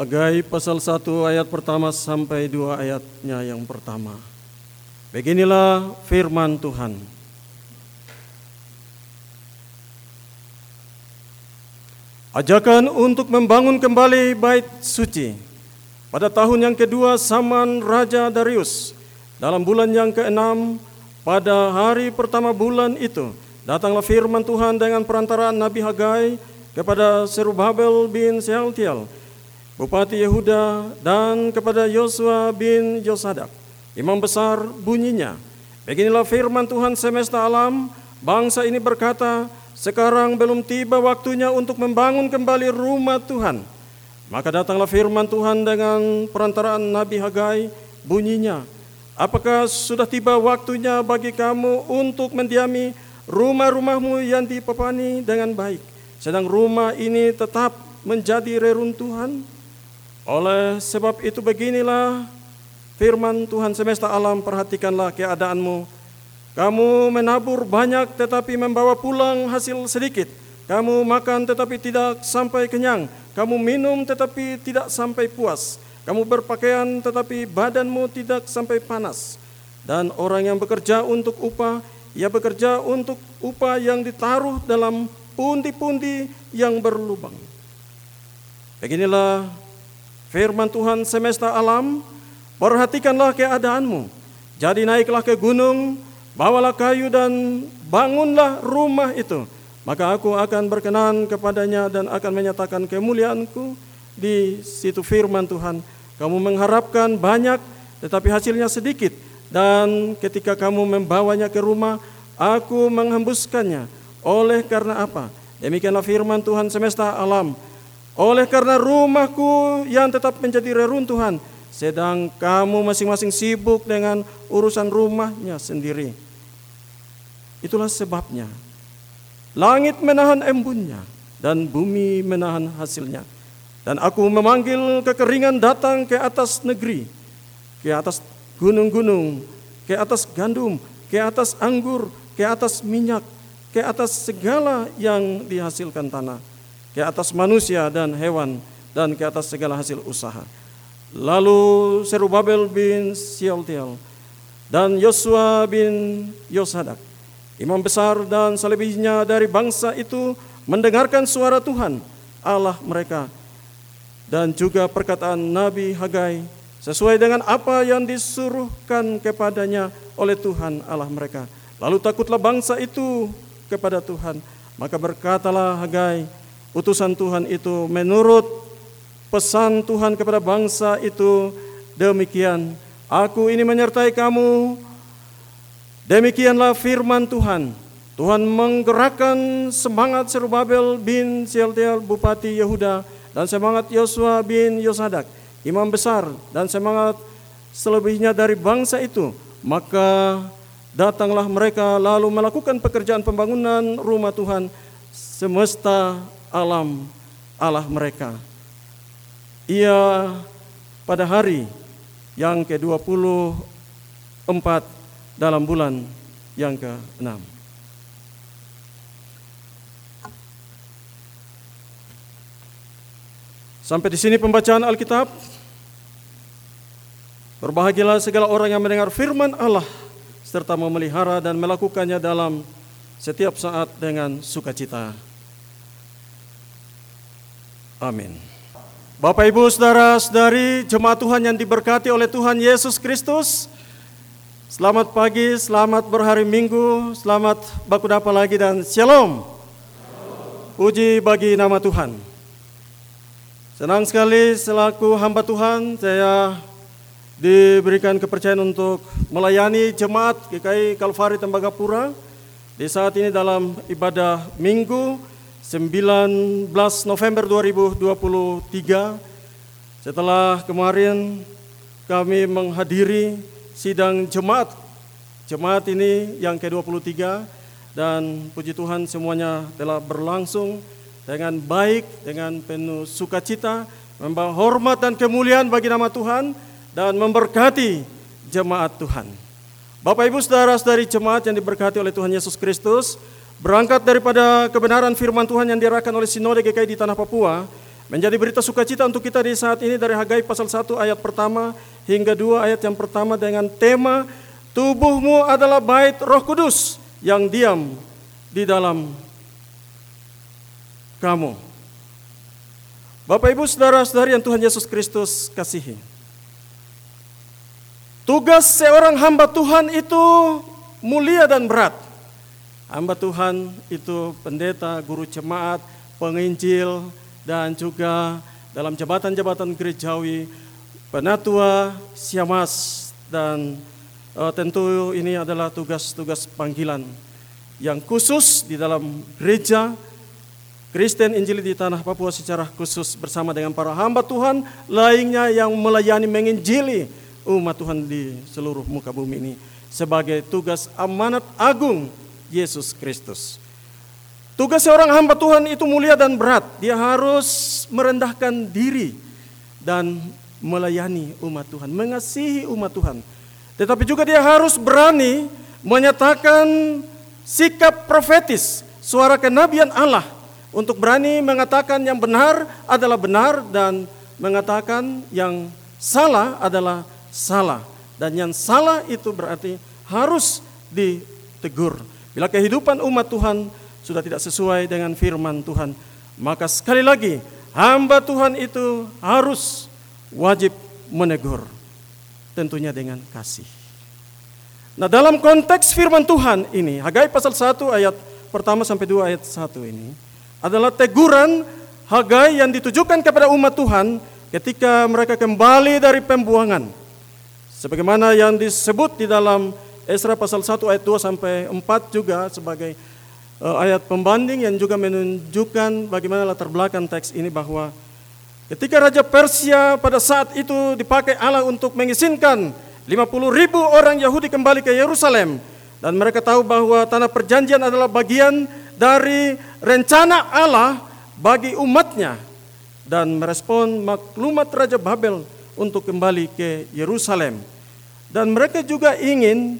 Hagai pasal 1 ayat pertama sampai 2 ayatnya yang pertama. Beginilah firman Tuhan. Ajakan untuk membangun kembali bait suci pada tahun yang kedua zaman Raja Darius dalam bulan yang keenam pada hari pertama bulan itu datanglah firman Tuhan dengan perantaraan Nabi Hagai kepada Serubabel bin Sealtiel Bupati Yehuda dan kepada Yosua bin Yosadak imam besar bunyinya beginilah firman Tuhan semesta alam bangsa ini berkata sekarang belum tiba waktunya untuk membangun kembali rumah Tuhan. Maka datanglah firman Tuhan dengan perantaraan Nabi Hagai bunyinya. Apakah sudah tiba waktunya bagi kamu untuk mendiami rumah-rumahmu yang dipepani dengan baik. Sedang rumah ini tetap menjadi reruntuhan. Oleh sebab itu beginilah firman Tuhan semesta alam perhatikanlah keadaanmu kamu menabur banyak tetapi membawa pulang hasil sedikit. Kamu makan tetapi tidak sampai kenyang. Kamu minum tetapi tidak sampai puas. Kamu berpakaian tetapi badanmu tidak sampai panas. Dan orang yang bekerja untuk upah, ia bekerja untuk upah yang ditaruh dalam pundi-pundi yang berlubang. Beginilah firman Tuhan semesta alam, perhatikanlah keadaanmu. Jadi naiklah ke gunung, bawalah kayu dan bangunlah rumah itu. Maka aku akan berkenan kepadanya dan akan menyatakan kemuliaanku di situ firman Tuhan. Kamu mengharapkan banyak tetapi hasilnya sedikit. Dan ketika kamu membawanya ke rumah, aku menghembuskannya. Oleh karena apa? Demikianlah firman Tuhan semesta alam. Oleh karena rumahku yang tetap menjadi reruntuhan, sedang kamu masing-masing sibuk dengan urusan rumahnya sendiri. Itulah sebabnya langit menahan embunnya dan bumi menahan hasilnya. Dan aku memanggil kekeringan datang ke atas negeri, ke atas gunung-gunung, ke atas gandum, ke atas anggur, ke atas minyak, ke atas segala yang dihasilkan tanah, ke atas manusia dan hewan, dan ke atas segala hasil usaha. Lalu Serubabel bin Sialtiel dan Yosua bin Yosadak, imam besar dan selebihnya dari bangsa itu mendengarkan suara Tuhan Allah mereka dan juga perkataan Nabi Hagai sesuai dengan apa yang disuruhkan kepadanya oleh Tuhan Allah mereka. Lalu takutlah bangsa itu kepada Tuhan. Maka berkatalah Hagai, utusan Tuhan itu menurut pesan Tuhan kepada bangsa itu demikian. Aku ini menyertai kamu. Demikianlah firman Tuhan. Tuhan menggerakkan semangat Serubabel bin Sialtiel Bupati Yehuda dan semangat Yosua bin Yosadak imam besar dan semangat selebihnya dari bangsa itu maka datanglah mereka lalu melakukan pekerjaan pembangunan rumah Tuhan semesta alam Allah mereka ia pada hari yang ke-24 dalam bulan yang ke-6. Sampai di sini pembacaan Alkitab. Berbahagialah segala orang yang mendengar firman Allah serta memelihara dan melakukannya dalam setiap saat dengan sukacita. Amin. Bapak Ibu Saudara-saudari jemaat Tuhan yang diberkati oleh Tuhan Yesus Kristus. Selamat pagi, selamat berhari Minggu, selamat baku dapa lagi dan shalom. Puji bagi nama Tuhan. Senang sekali selaku hamba Tuhan saya diberikan kepercayaan untuk melayani jemaat GKI Kalvari Tembagapura di saat ini dalam ibadah Minggu 19 November 2023 setelah kemarin kami menghadiri sidang jemaat jemaat ini yang ke-23 dan puji Tuhan semuanya telah berlangsung dengan baik dengan penuh sukacita membawa hormat dan kemuliaan bagi nama Tuhan dan memberkati jemaat Tuhan. Bapak Ibu saudara-saudari jemaat yang diberkati oleh Tuhan Yesus Kristus, Berangkat daripada kebenaran firman Tuhan yang diarahkan oleh Sinode GKI di Tanah Papua, Menjadi berita sukacita untuk kita di saat ini dari Hagai pasal 1 ayat pertama hingga 2 ayat yang pertama dengan tema tubuhmu adalah bait Roh Kudus yang diam di dalam kamu. Bapak Ibu Saudara-saudari yang Tuhan Yesus Kristus kasihi. Tugas seorang hamba Tuhan itu mulia dan berat. Hamba Tuhan itu pendeta, guru jemaat, penginjil, dan juga dalam jabatan-jabatan gerejawi, penatua, siamas, dan uh, tentu ini adalah tugas-tugas panggilan yang khusus di dalam gereja Kristen Injili di tanah Papua secara khusus bersama dengan para hamba Tuhan lainnya yang melayani menginjili umat Tuhan di seluruh muka bumi ini sebagai tugas amanat agung Yesus Kristus. Tugas seorang hamba Tuhan itu mulia dan berat. Dia harus merendahkan diri dan melayani umat Tuhan, mengasihi umat Tuhan. Tetapi juga dia harus berani menyatakan sikap profetis, suara kenabian Allah untuk berani mengatakan yang benar adalah benar dan mengatakan yang salah adalah salah. Dan yang salah itu berarti harus ditegur. Bila kehidupan umat Tuhan sudah tidak sesuai dengan firman Tuhan, maka sekali lagi hamba Tuhan itu harus wajib menegur, tentunya dengan kasih. Nah dalam konteks firman Tuhan ini, Hagai pasal 1 ayat pertama sampai 2 ayat 1 ini, adalah teguran Hagai yang ditujukan kepada umat Tuhan ketika mereka kembali dari pembuangan. Sebagaimana yang disebut di dalam Esra pasal 1 ayat 2 sampai 4 juga sebagai uh, ayat pembanding yang juga menunjukkan bagaimana latar belakang teks ini bahwa ketika Raja Persia pada saat itu dipakai Allah untuk mengizinkan 50 ribu orang Yahudi kembali ke Yerusalem dan mereka tahu bahwa tanah perjanjian adalah bagian dari rencana Allah bagi umatnya. Dan merespon maklumat Raja Babel untuk kembali ke Yerusalem. Dan mereka juga ingin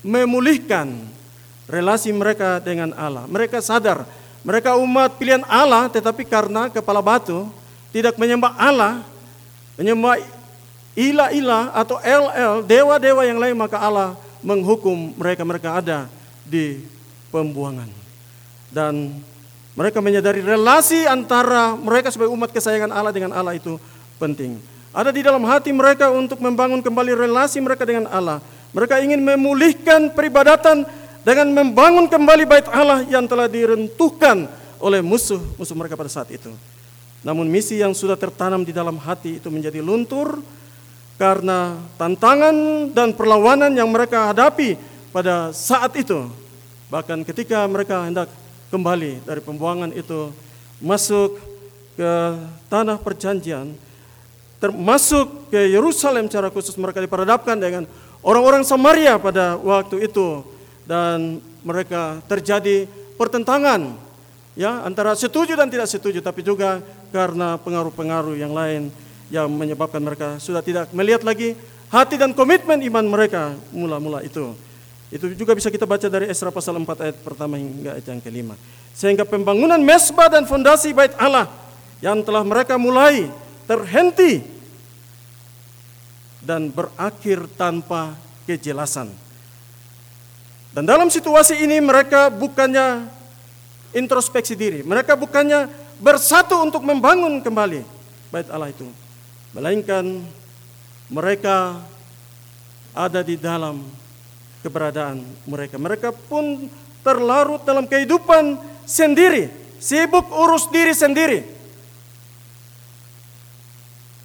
memulihkan relasi mereka dengan Allah. Mereka sadar mereka umat pilihan Allah tetapi karena kepala batu tidak menyembah Allah, menyembah ilah-ilah atau LL, dewa-dewa yang lain maka Allah menghukum mereka-mereka ada di pembuangan. Dan mereka menyadari relasi antara mereka sebagai umat kesayangan Allah dengan Allah itu penting. Ada di dalam hati mereka untuk membangun kembali relasi mereka dengan Allah. Mereka ingin memulihkan peribadatan dengan membangun kembali bait Allah yang telah direntuhkan oleh musuh-musuh mereka pada saat itu. Namun misi yang sudah tertanam di dalam hati itu menjadi luntur karena tantangan dan perlawanan yang mereka hadapi pada saat itu. Bahkan ketika mereka hendak kembali dari pembuangan itu masuk ke tanah perjanjian, termasuk ke Yerusalem secara khusus mereka diperhadapkan dengan orang-orang Samaria pada waktu itu dan mereka terjadi pertentangan ya antara setuju dan tidak setuju tapi juga karena pengaruh-pengaruh yang lain yang menyebabkan mereka sudah tidak melihat lagi hati dan komitmen iman mereka mula-mula itu. Itu juga bisa kita baca dari Esra pasal 4 ayat pertama hingga ayat yang kelima. Sehingga pembangunan mesbah dan fondasi bait Allah yang telah mereka mulai terhenti dan berakhir tanpa kejelasan. Dan dalam situasi ini mereka bukannya introspeksi diri, mereka bukannya bersatu untuk membangun kembali bait Allah itu, melainkan mereka ada di dalam keberadaan mereka. Mereka pun terlarut dalam kehidupan sendiri, sibuk urus diri sendiri.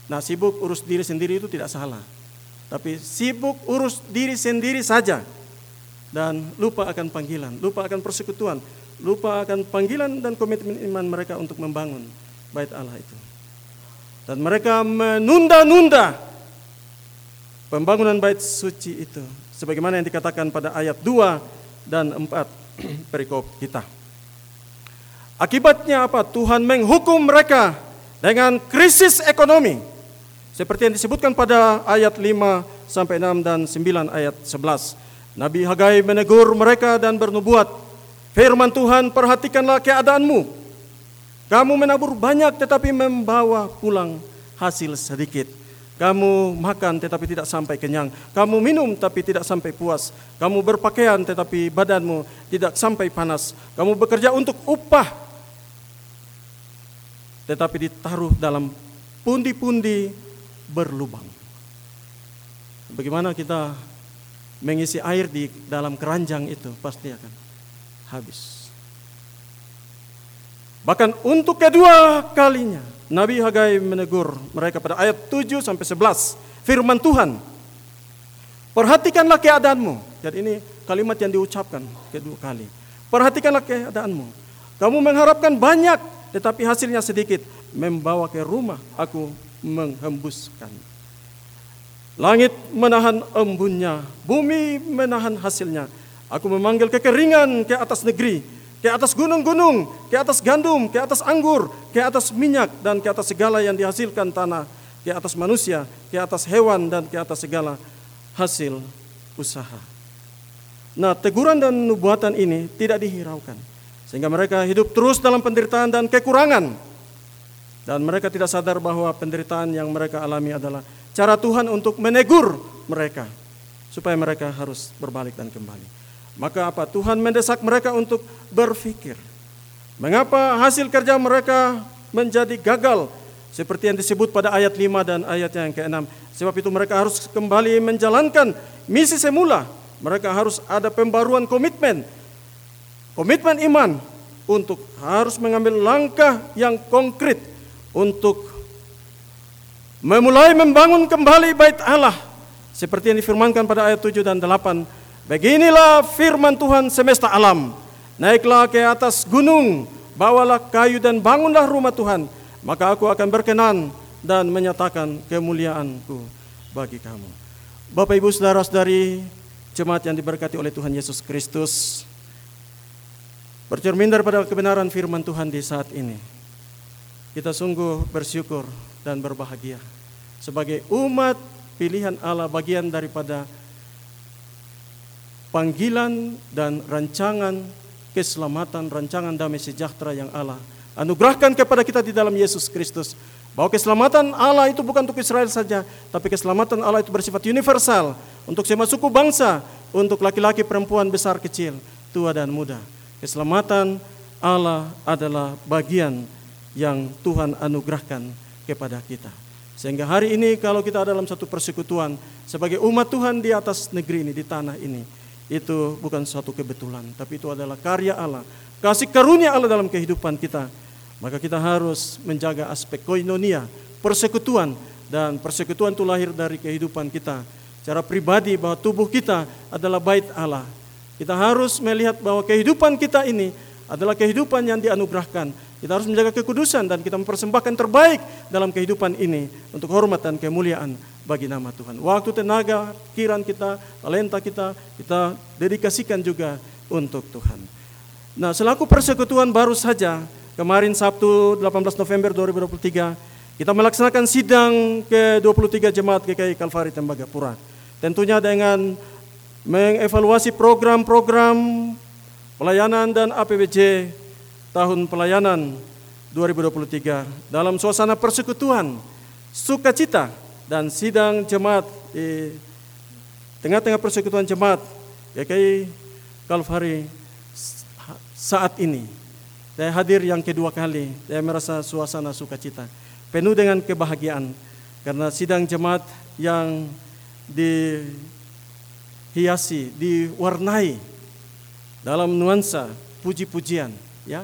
Nah, sibuk urus diri sendiri itu tidak salah, tapi sibuk urus diri sendiri saja dan lupa akan panggilan, lupa akan persekutuan, lupa akan panggilan dan komitmen iman mereka untuk membangun bait Allah itu. Dan mereka menunda-nunda pembangunan bait suci itu sebagaimana yang dikatakan pada ayat 2 dan 4 perikop kita. Akibatnya apa? Tuhan menghukum mereka dengan krisis ekonomi. Seperti yang disebutkan pada ayat 5 sampai 6 dan 9 ayat 11. Nabi Hagai menegur mereka dan bernubuat, firman Tuhan perhatikanlah keadaanmu. Kamu menabur banyak tetapi membawa pulang hasil sedikit. Kamu makan tetapi tidak sampai kenyang. Kamu minum tapi tidak sampai puas. Kamu berpakaian tetapi badanmu tidak sampai panas. Kamu bekerja untuk upah tetapi ditaruh dalam pundi-pundi berlubang. Bagaimana kita mengisi air di dalam keranjang itu pasti akan habis. Bahkan untuk kedua kalinya Nabi Hagai menegur mereka pada ayat 7 sampai 11. Firman Tuhan. Perhatikanlah keadaanmu. Jadi ini kalimat yang diucapkan kedua kali. Perhatikanlah keadaanmu. Kamu mengharapkan banyak tetapi hasilnya sedikit. Membawa ke rumah aku menghembuskan. Langit menahan embunnya, bumi menahan hasilnya. Aku memanggil kekeringan ke atas negeri ke atas gunung-gunung, ke atas gandum, ke atas anggur, ke atas minyak, dan ke atas segala yang dihasilkan tanah, ke atas manusia, ke atas hewan, dan ke atas segala hasil usaha. Nah, teguran dan nubuatan ini tidak dihiraukan, sehingga mereka hidup terus dalam penderitaan dan kekurangan, dan mereka tidak sadar bahwa penderitaan yang mereka alami adalah cara Tuhan untuk menegur mereka, supaya mereka harus berbalik dan kembali. Maka apa? Tuhan mendesak mereka untuk berpikir. Mengapa hasil kerja mereka menjadi gagal? Seperti yang disebut pada ayat 5 dan ayat yang ke-6. Sebab itu mereka harus kembali menjalankan misi semula. Mereka harus ada pembaruan komitmen. Komitmen iman untuk harus mengambil langkah yang konkret untuk memulai membangun kembali bait Allah seperti yang difirmankan pada ayat 7 dan 8 Beginilah firman Tuhan semesta alam. Naiklah ke atas gunung, bawalah kayu dan bangunlah rumah Tuhan. Maka aku akan berkenan dan menyatakan kemuliaanku bagi kamu. Bapak ibu saudara saudari jemaat yang diberkati oleh Tuhan Yesus Kristus. Bercermin daripada kebenaran firman Tuhan di saat ini. Kita sungguh bersyukur dan berbahagia. Sebagai umat pilihan Allah bagian daripada panggilan dan rancangan keselamatan, rancangan damai sejahtera yang Allah anugerahkan kepada kita di dalam Yesus Kristus. Bahwa keselamatan Allah itu bukan untuk Israel saja, tapi keselamatan Allah itu bersifat universal untuk semua suku bangsa, untuk laki-laki, perempuan, besar, kecil, tua dan muda. Keselamatan Allah adalah bagian yang Tuhan anugerahkan kepada kita. Sehingga hari ini kalau kita dalam satu persekutuan sebagai umat Tuhan di atas negeri ini, di tanah ini, itu bukan suatu kebetulan, tapi itu adalah karya Allah, kasih karunia Allah dalam kehidupan kita. Maka kita harus menjaga aspek koinonia, persekutuan, dan persekutuan itu lahir dari kehidupan kita. Cara pribadi bahwa tubuh kita adalah bait Allah. Kita harus melihat bahwa kehidupan kita ini adalah kehidupan yang dianugerahkan. Kita harus menjaga kekudusan dan kita mempersembahkan terbaik dalam kehidupan ini untuk hormat dan kemuliaan bagi nama Tuhan. Waktu, tenaga, pikiran kita, talenta kita, kita dedikasikan juga untuk Tuhan. Nah, selaku persekutuan baru saja, kemarin Sabtu 18 November 2023, kita melaksanakan sidang ke-23 Jemaat GKI Kalvari Tembagapura. Tentunya dengan mengevaluasi program-program pelayanan dan APBJ tahun pelayanan 2023 dalam suasana persekutuan, sukacita, dan sidang jemaat di tengah-tengah persekutuan jemaat GKI Kalvari saat ini. Saya hadir yang kedua kali, saya merasa suasana sukacita, penuh dengan kebahagiaan karena sidang jemaat yang dihiasi, diwarnai dalam nuansa puji-pujian, ya.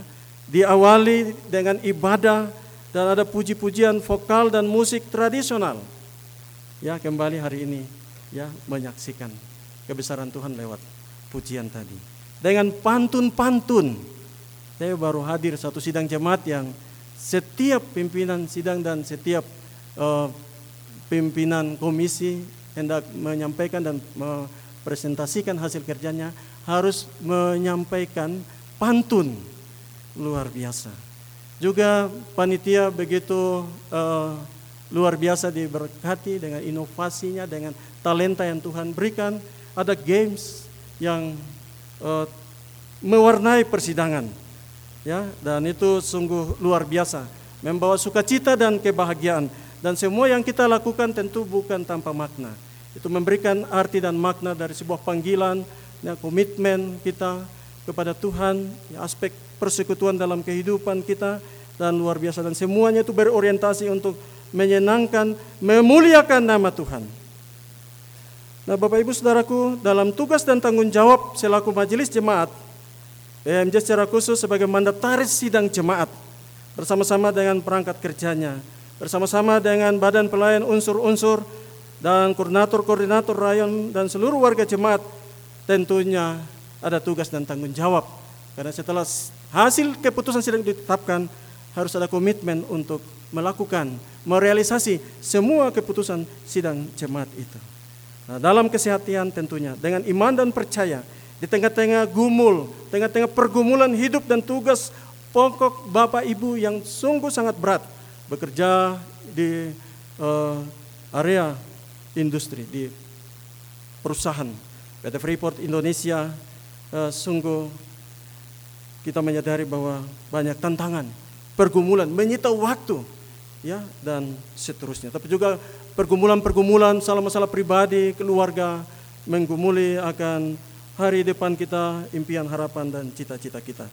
Diawali dengan ibadah dan ada puji-pujian vokal dan musik tradisional. Ya kembali hari ini ya menyaksikan kebesaran Tuhan lewat pujian tadi. Dengan pantun-pantun, saya baru hadir satu sidang jemaat yang setiap pimpinan sidang dan setiap uh, pimpinan komisi hendak menyampaikan dan mempresentasikan hasil kerjanya harus menyampaikan pantun luar biasa. Juga panitia begitu uh, luar biasa diberkati dengan inovasinya, dengan talenta yang Tuhan berikan. Ada games yang uh, mewarnai persidangan. Ya, dan itu sungguh luar biasa, membawa sukacita dan kebahagiaan. Dan semua yang kita lakukan tentu bukan tanpa makna. Itu memberikan arti dan makna dari sebuah panggilan, ya, komitmen kita kepada Tuhan, ya, aspek persekutuan dalam kehidupan kita, dan luar biasa. Dan semuanya itu berorientasi untuk menyenangkan, memuliakan nama Tuhan. Nah Bapak Ibu Saudaraku, dalam tugas dan tanggung jawab selaku majelis jemaat, BMJ secara khusus sebagai mandataris sidang jemaat, bersama-sama dengan perangkat kerjanya, bersama-sama dengan badan pelayan unsur-unsur dan koordinator-koordinator rayon dan seluruh warga jemaat, tentunya ada tugas dan tanggung jawab. Karena setelah hasil keputusan sidang ditetapkan, harus ada komitmen untuk melakukan, merealisasi semua keputusan sidang jemaat itu. Nah, dalam kesehatan tentunya, dengan iman dan percaya, di tengah-tengah gumul, tengah-tengah pergumulan hidup dan tugas pokok Bapak Ibu yang sungguh sangat berat, bekerja di uh, area industri, di perusahaan PT Freeport Indonesia, uh, sungguh kita menyadari bahwa banyak tantangan, pergumulan, menyita waktu, ya dan seterusnya. Tapi juga pergumulan-pergumulan, masalah-masalah pribadi, keluarga, menggumuli akan hari depan kita, impian, harapan, dan cita-cita kita.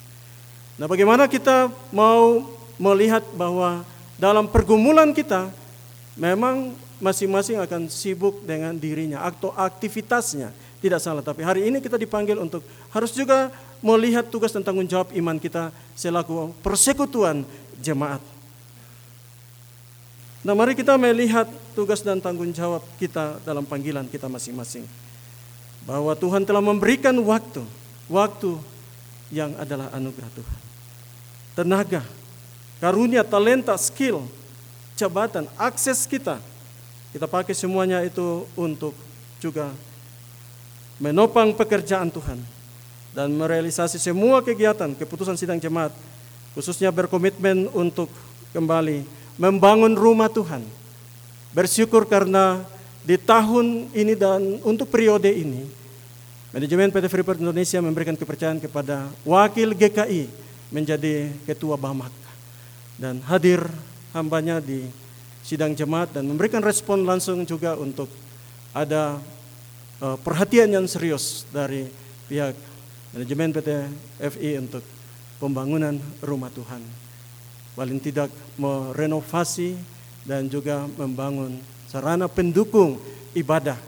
Nah bagaimana kita mau melihat bahwa dalam pergumulan kita, memang masing-masing akan sibuk dengan dirinya atau aktivitasnya. Tidak salah, tapi hari ini kita dipanggil untuk harus juga melihat tugas dan tanggung jawab iman kita selaku persekutuan jemaat. Nah mari kita melihat tugas dan tanggung jawab kita dalam panggilan kita masing-masing. Bahwa Tuhan telah memberikan waktu, waktu yang adalah anugerah Tuhan. Tenaga, karunia, talenta, skill, jabatan, akses kita. Kita pakai semuanya itu untuk juga menopang pekerjaan Tuhan dan merealisasi semua kegiatan keputusan sidang jemaat khususnya berkomitmen untuk kembali membangun rumah Tuhan. Bersyukur karena di tahun ini dan untuk periode ini manajemen PT Freeport Indonesia memberikan kepercayaan kepada wakil GKI menjadi ketua BAMAK dan hadir hambanya di sidang jemaat dan memberikan respon langsung juga untuk ada perhatian yang serius dari pihak manajemen PT FI untuk pembangunan rumah Tuhan. Paling tidak merenovasi dan juga membangun sarana pendukung ibadah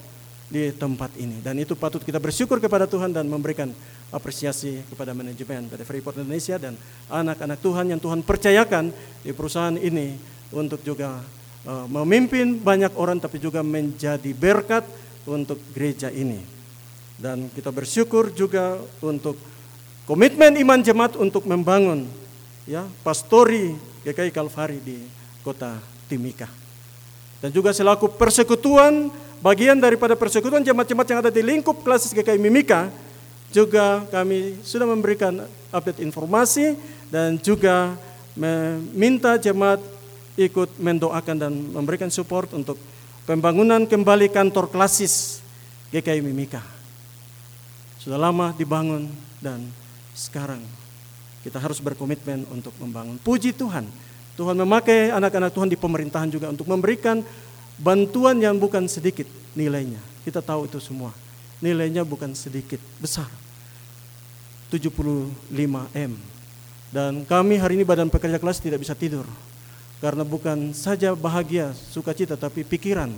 di tempat ini. Dan itu patut kita bersyukur kepada Tuhan dan memberikan apresiasi kepada manajemen PT Freeport Indonesia dan anak-anak Tuhan yang Tuhan percayakan di perusahaan ini untuk juga uh, memimpin banyak orang tapi juga menjadi berkat untuk gereja ini. Dan kita bersyukur juga untuk komitmen iman jemaat untuk membangun ya pastori GKI Kalvari di kota Timika. Dan juga selaku persekutuan bagian daripada persekutuan jemaat-jemaat yang ada di lingkup klasis GKI Mimika juga kami sudah memberikan update informasi dan juga meminta jemaat ikut mendoakan dan memberikan support untuk pembangunan kembali kantor klasis GKI Mimika sudah lama dibangun dan sekarang kita harus berkomitmen untuk membangun. Puji Tuhan, Tuhan memakai anak-anak Tuhan di pemerintahan juga untuk memberikan bantuan yang bukan sedikit nilainya. Kita tahu itu semua. Nilainya bukan sedikit, besar. 75 M. Dan kami hari ini Badan Pekerja Kelas tidak bisa tidur. Karena bukan saja bahagia, sukacita, tapi pikiran.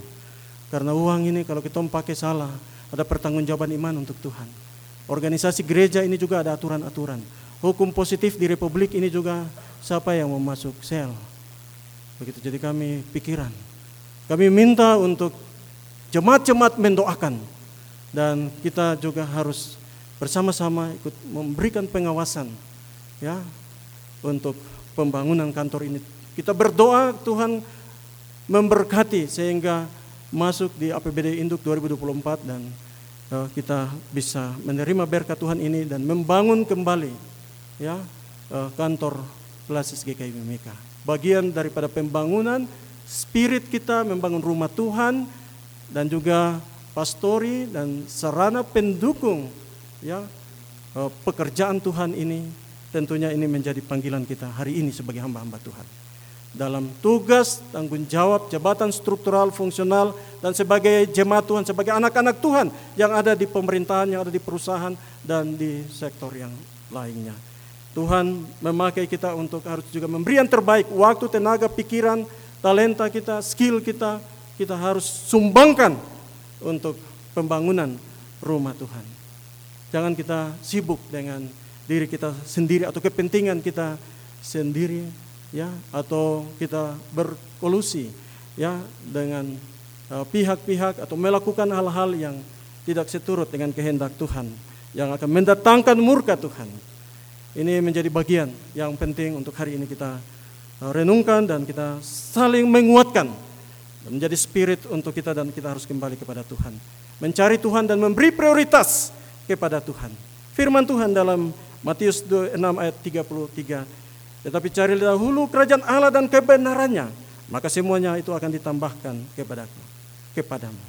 Karena uang ini kalau kita pakai salah, ada pertanggungjawaban iman untuk Tuhan. Organisasi gereja ini juga ada aturan-aturan. Hukum positif di republik ini juga siapa yang mau masuk sel. Begitu jadi kami pikiran. Kami minta untuk jemaat-jemaat mendoakan dan kita juga harus bersama-sama ikut memberikan pengawasan ya untuk pembangunan kantor ini. Kita berdoa Tuhan memberkati sehingga masuk di APBD Induk 2024 dan Eh, kita bisa menerima berkat Tuhan ini dan membangun kembali ya eh, kantor Plasis GKI Mimika. Bagian daripada pembangunan spirit kita membangun rumah Tuhan dan juga pastori dan sarana pendukung ya eh, pekerjaan Tuhan ini tentunya ini menjadi panggilan kita hari ini sebagai hamba-hamba Tuhan. Dalam tugas, tanggung jawab, jabatan struktural, fungsional, dan sebagai jemaat Tuhan, sebagai anak-anak Tuhan yang ada di pemerintahan, yang ada di perusahaan, dan di sektor yang lainnya. Tuhan memakai kita untuk harus juga memberi yang terbaik, waktu, tenaga, pikiran, talenta kita, skill kita, kita harus sumbangkan untuk pembangunan rumah Tuhan. Jangan kita sibuk dengan diri kita sendiri atau kepentingan kita sendiri ya atau kita berkolusi ya dengan uh, pihak-pihak atau melakukan hal-hal yang tidak seturut dengan kehendak Tuhan yang akan mendatangkan murka Tuhan. Ini menjadi bagian yang penting untuk hari ini kita uh, renungkan dan kita saling menguatkan menjadi spirit untuk kita dan kita harus kembali kepada Tuhan. Mencari Tuhan dan memberi prioritas kepada Tuhan. Firman Tuhan dalam Matius 6 ayat 33. Tetapi cari dahulu kerajaan Allah dan kebenarannya, maka semuanya itu akan ditambahkan kepadaku, kepadamu.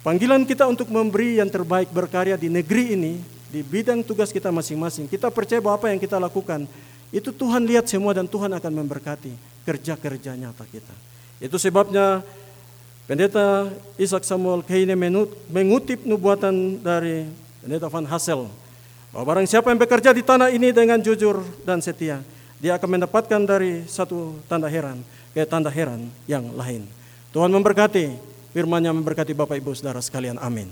Panggilan kita untuk memberi yang terbaik berkarya di negeri ini, di bidang tugas kita masing-masing. Kita percaya bahwa apa yang kita lakukan, itu Tuhan lihat semua dan Tuhan akan memberkati kerja-kerja nyata kita. Itu sebabnya Pendeta Ishak Samuel Keine mengutip nubuatan dari Pendeta Van Hassel bahwa barang siapa yang bekerja di tanah ini dengan jujur dan setia, dia akan mendapatkan dari satu tanda heran ke tanda heran yang lain. Tuhan memberkati, firman-Nya memberkati Bapak Ibu Saudara sekalian. Amin.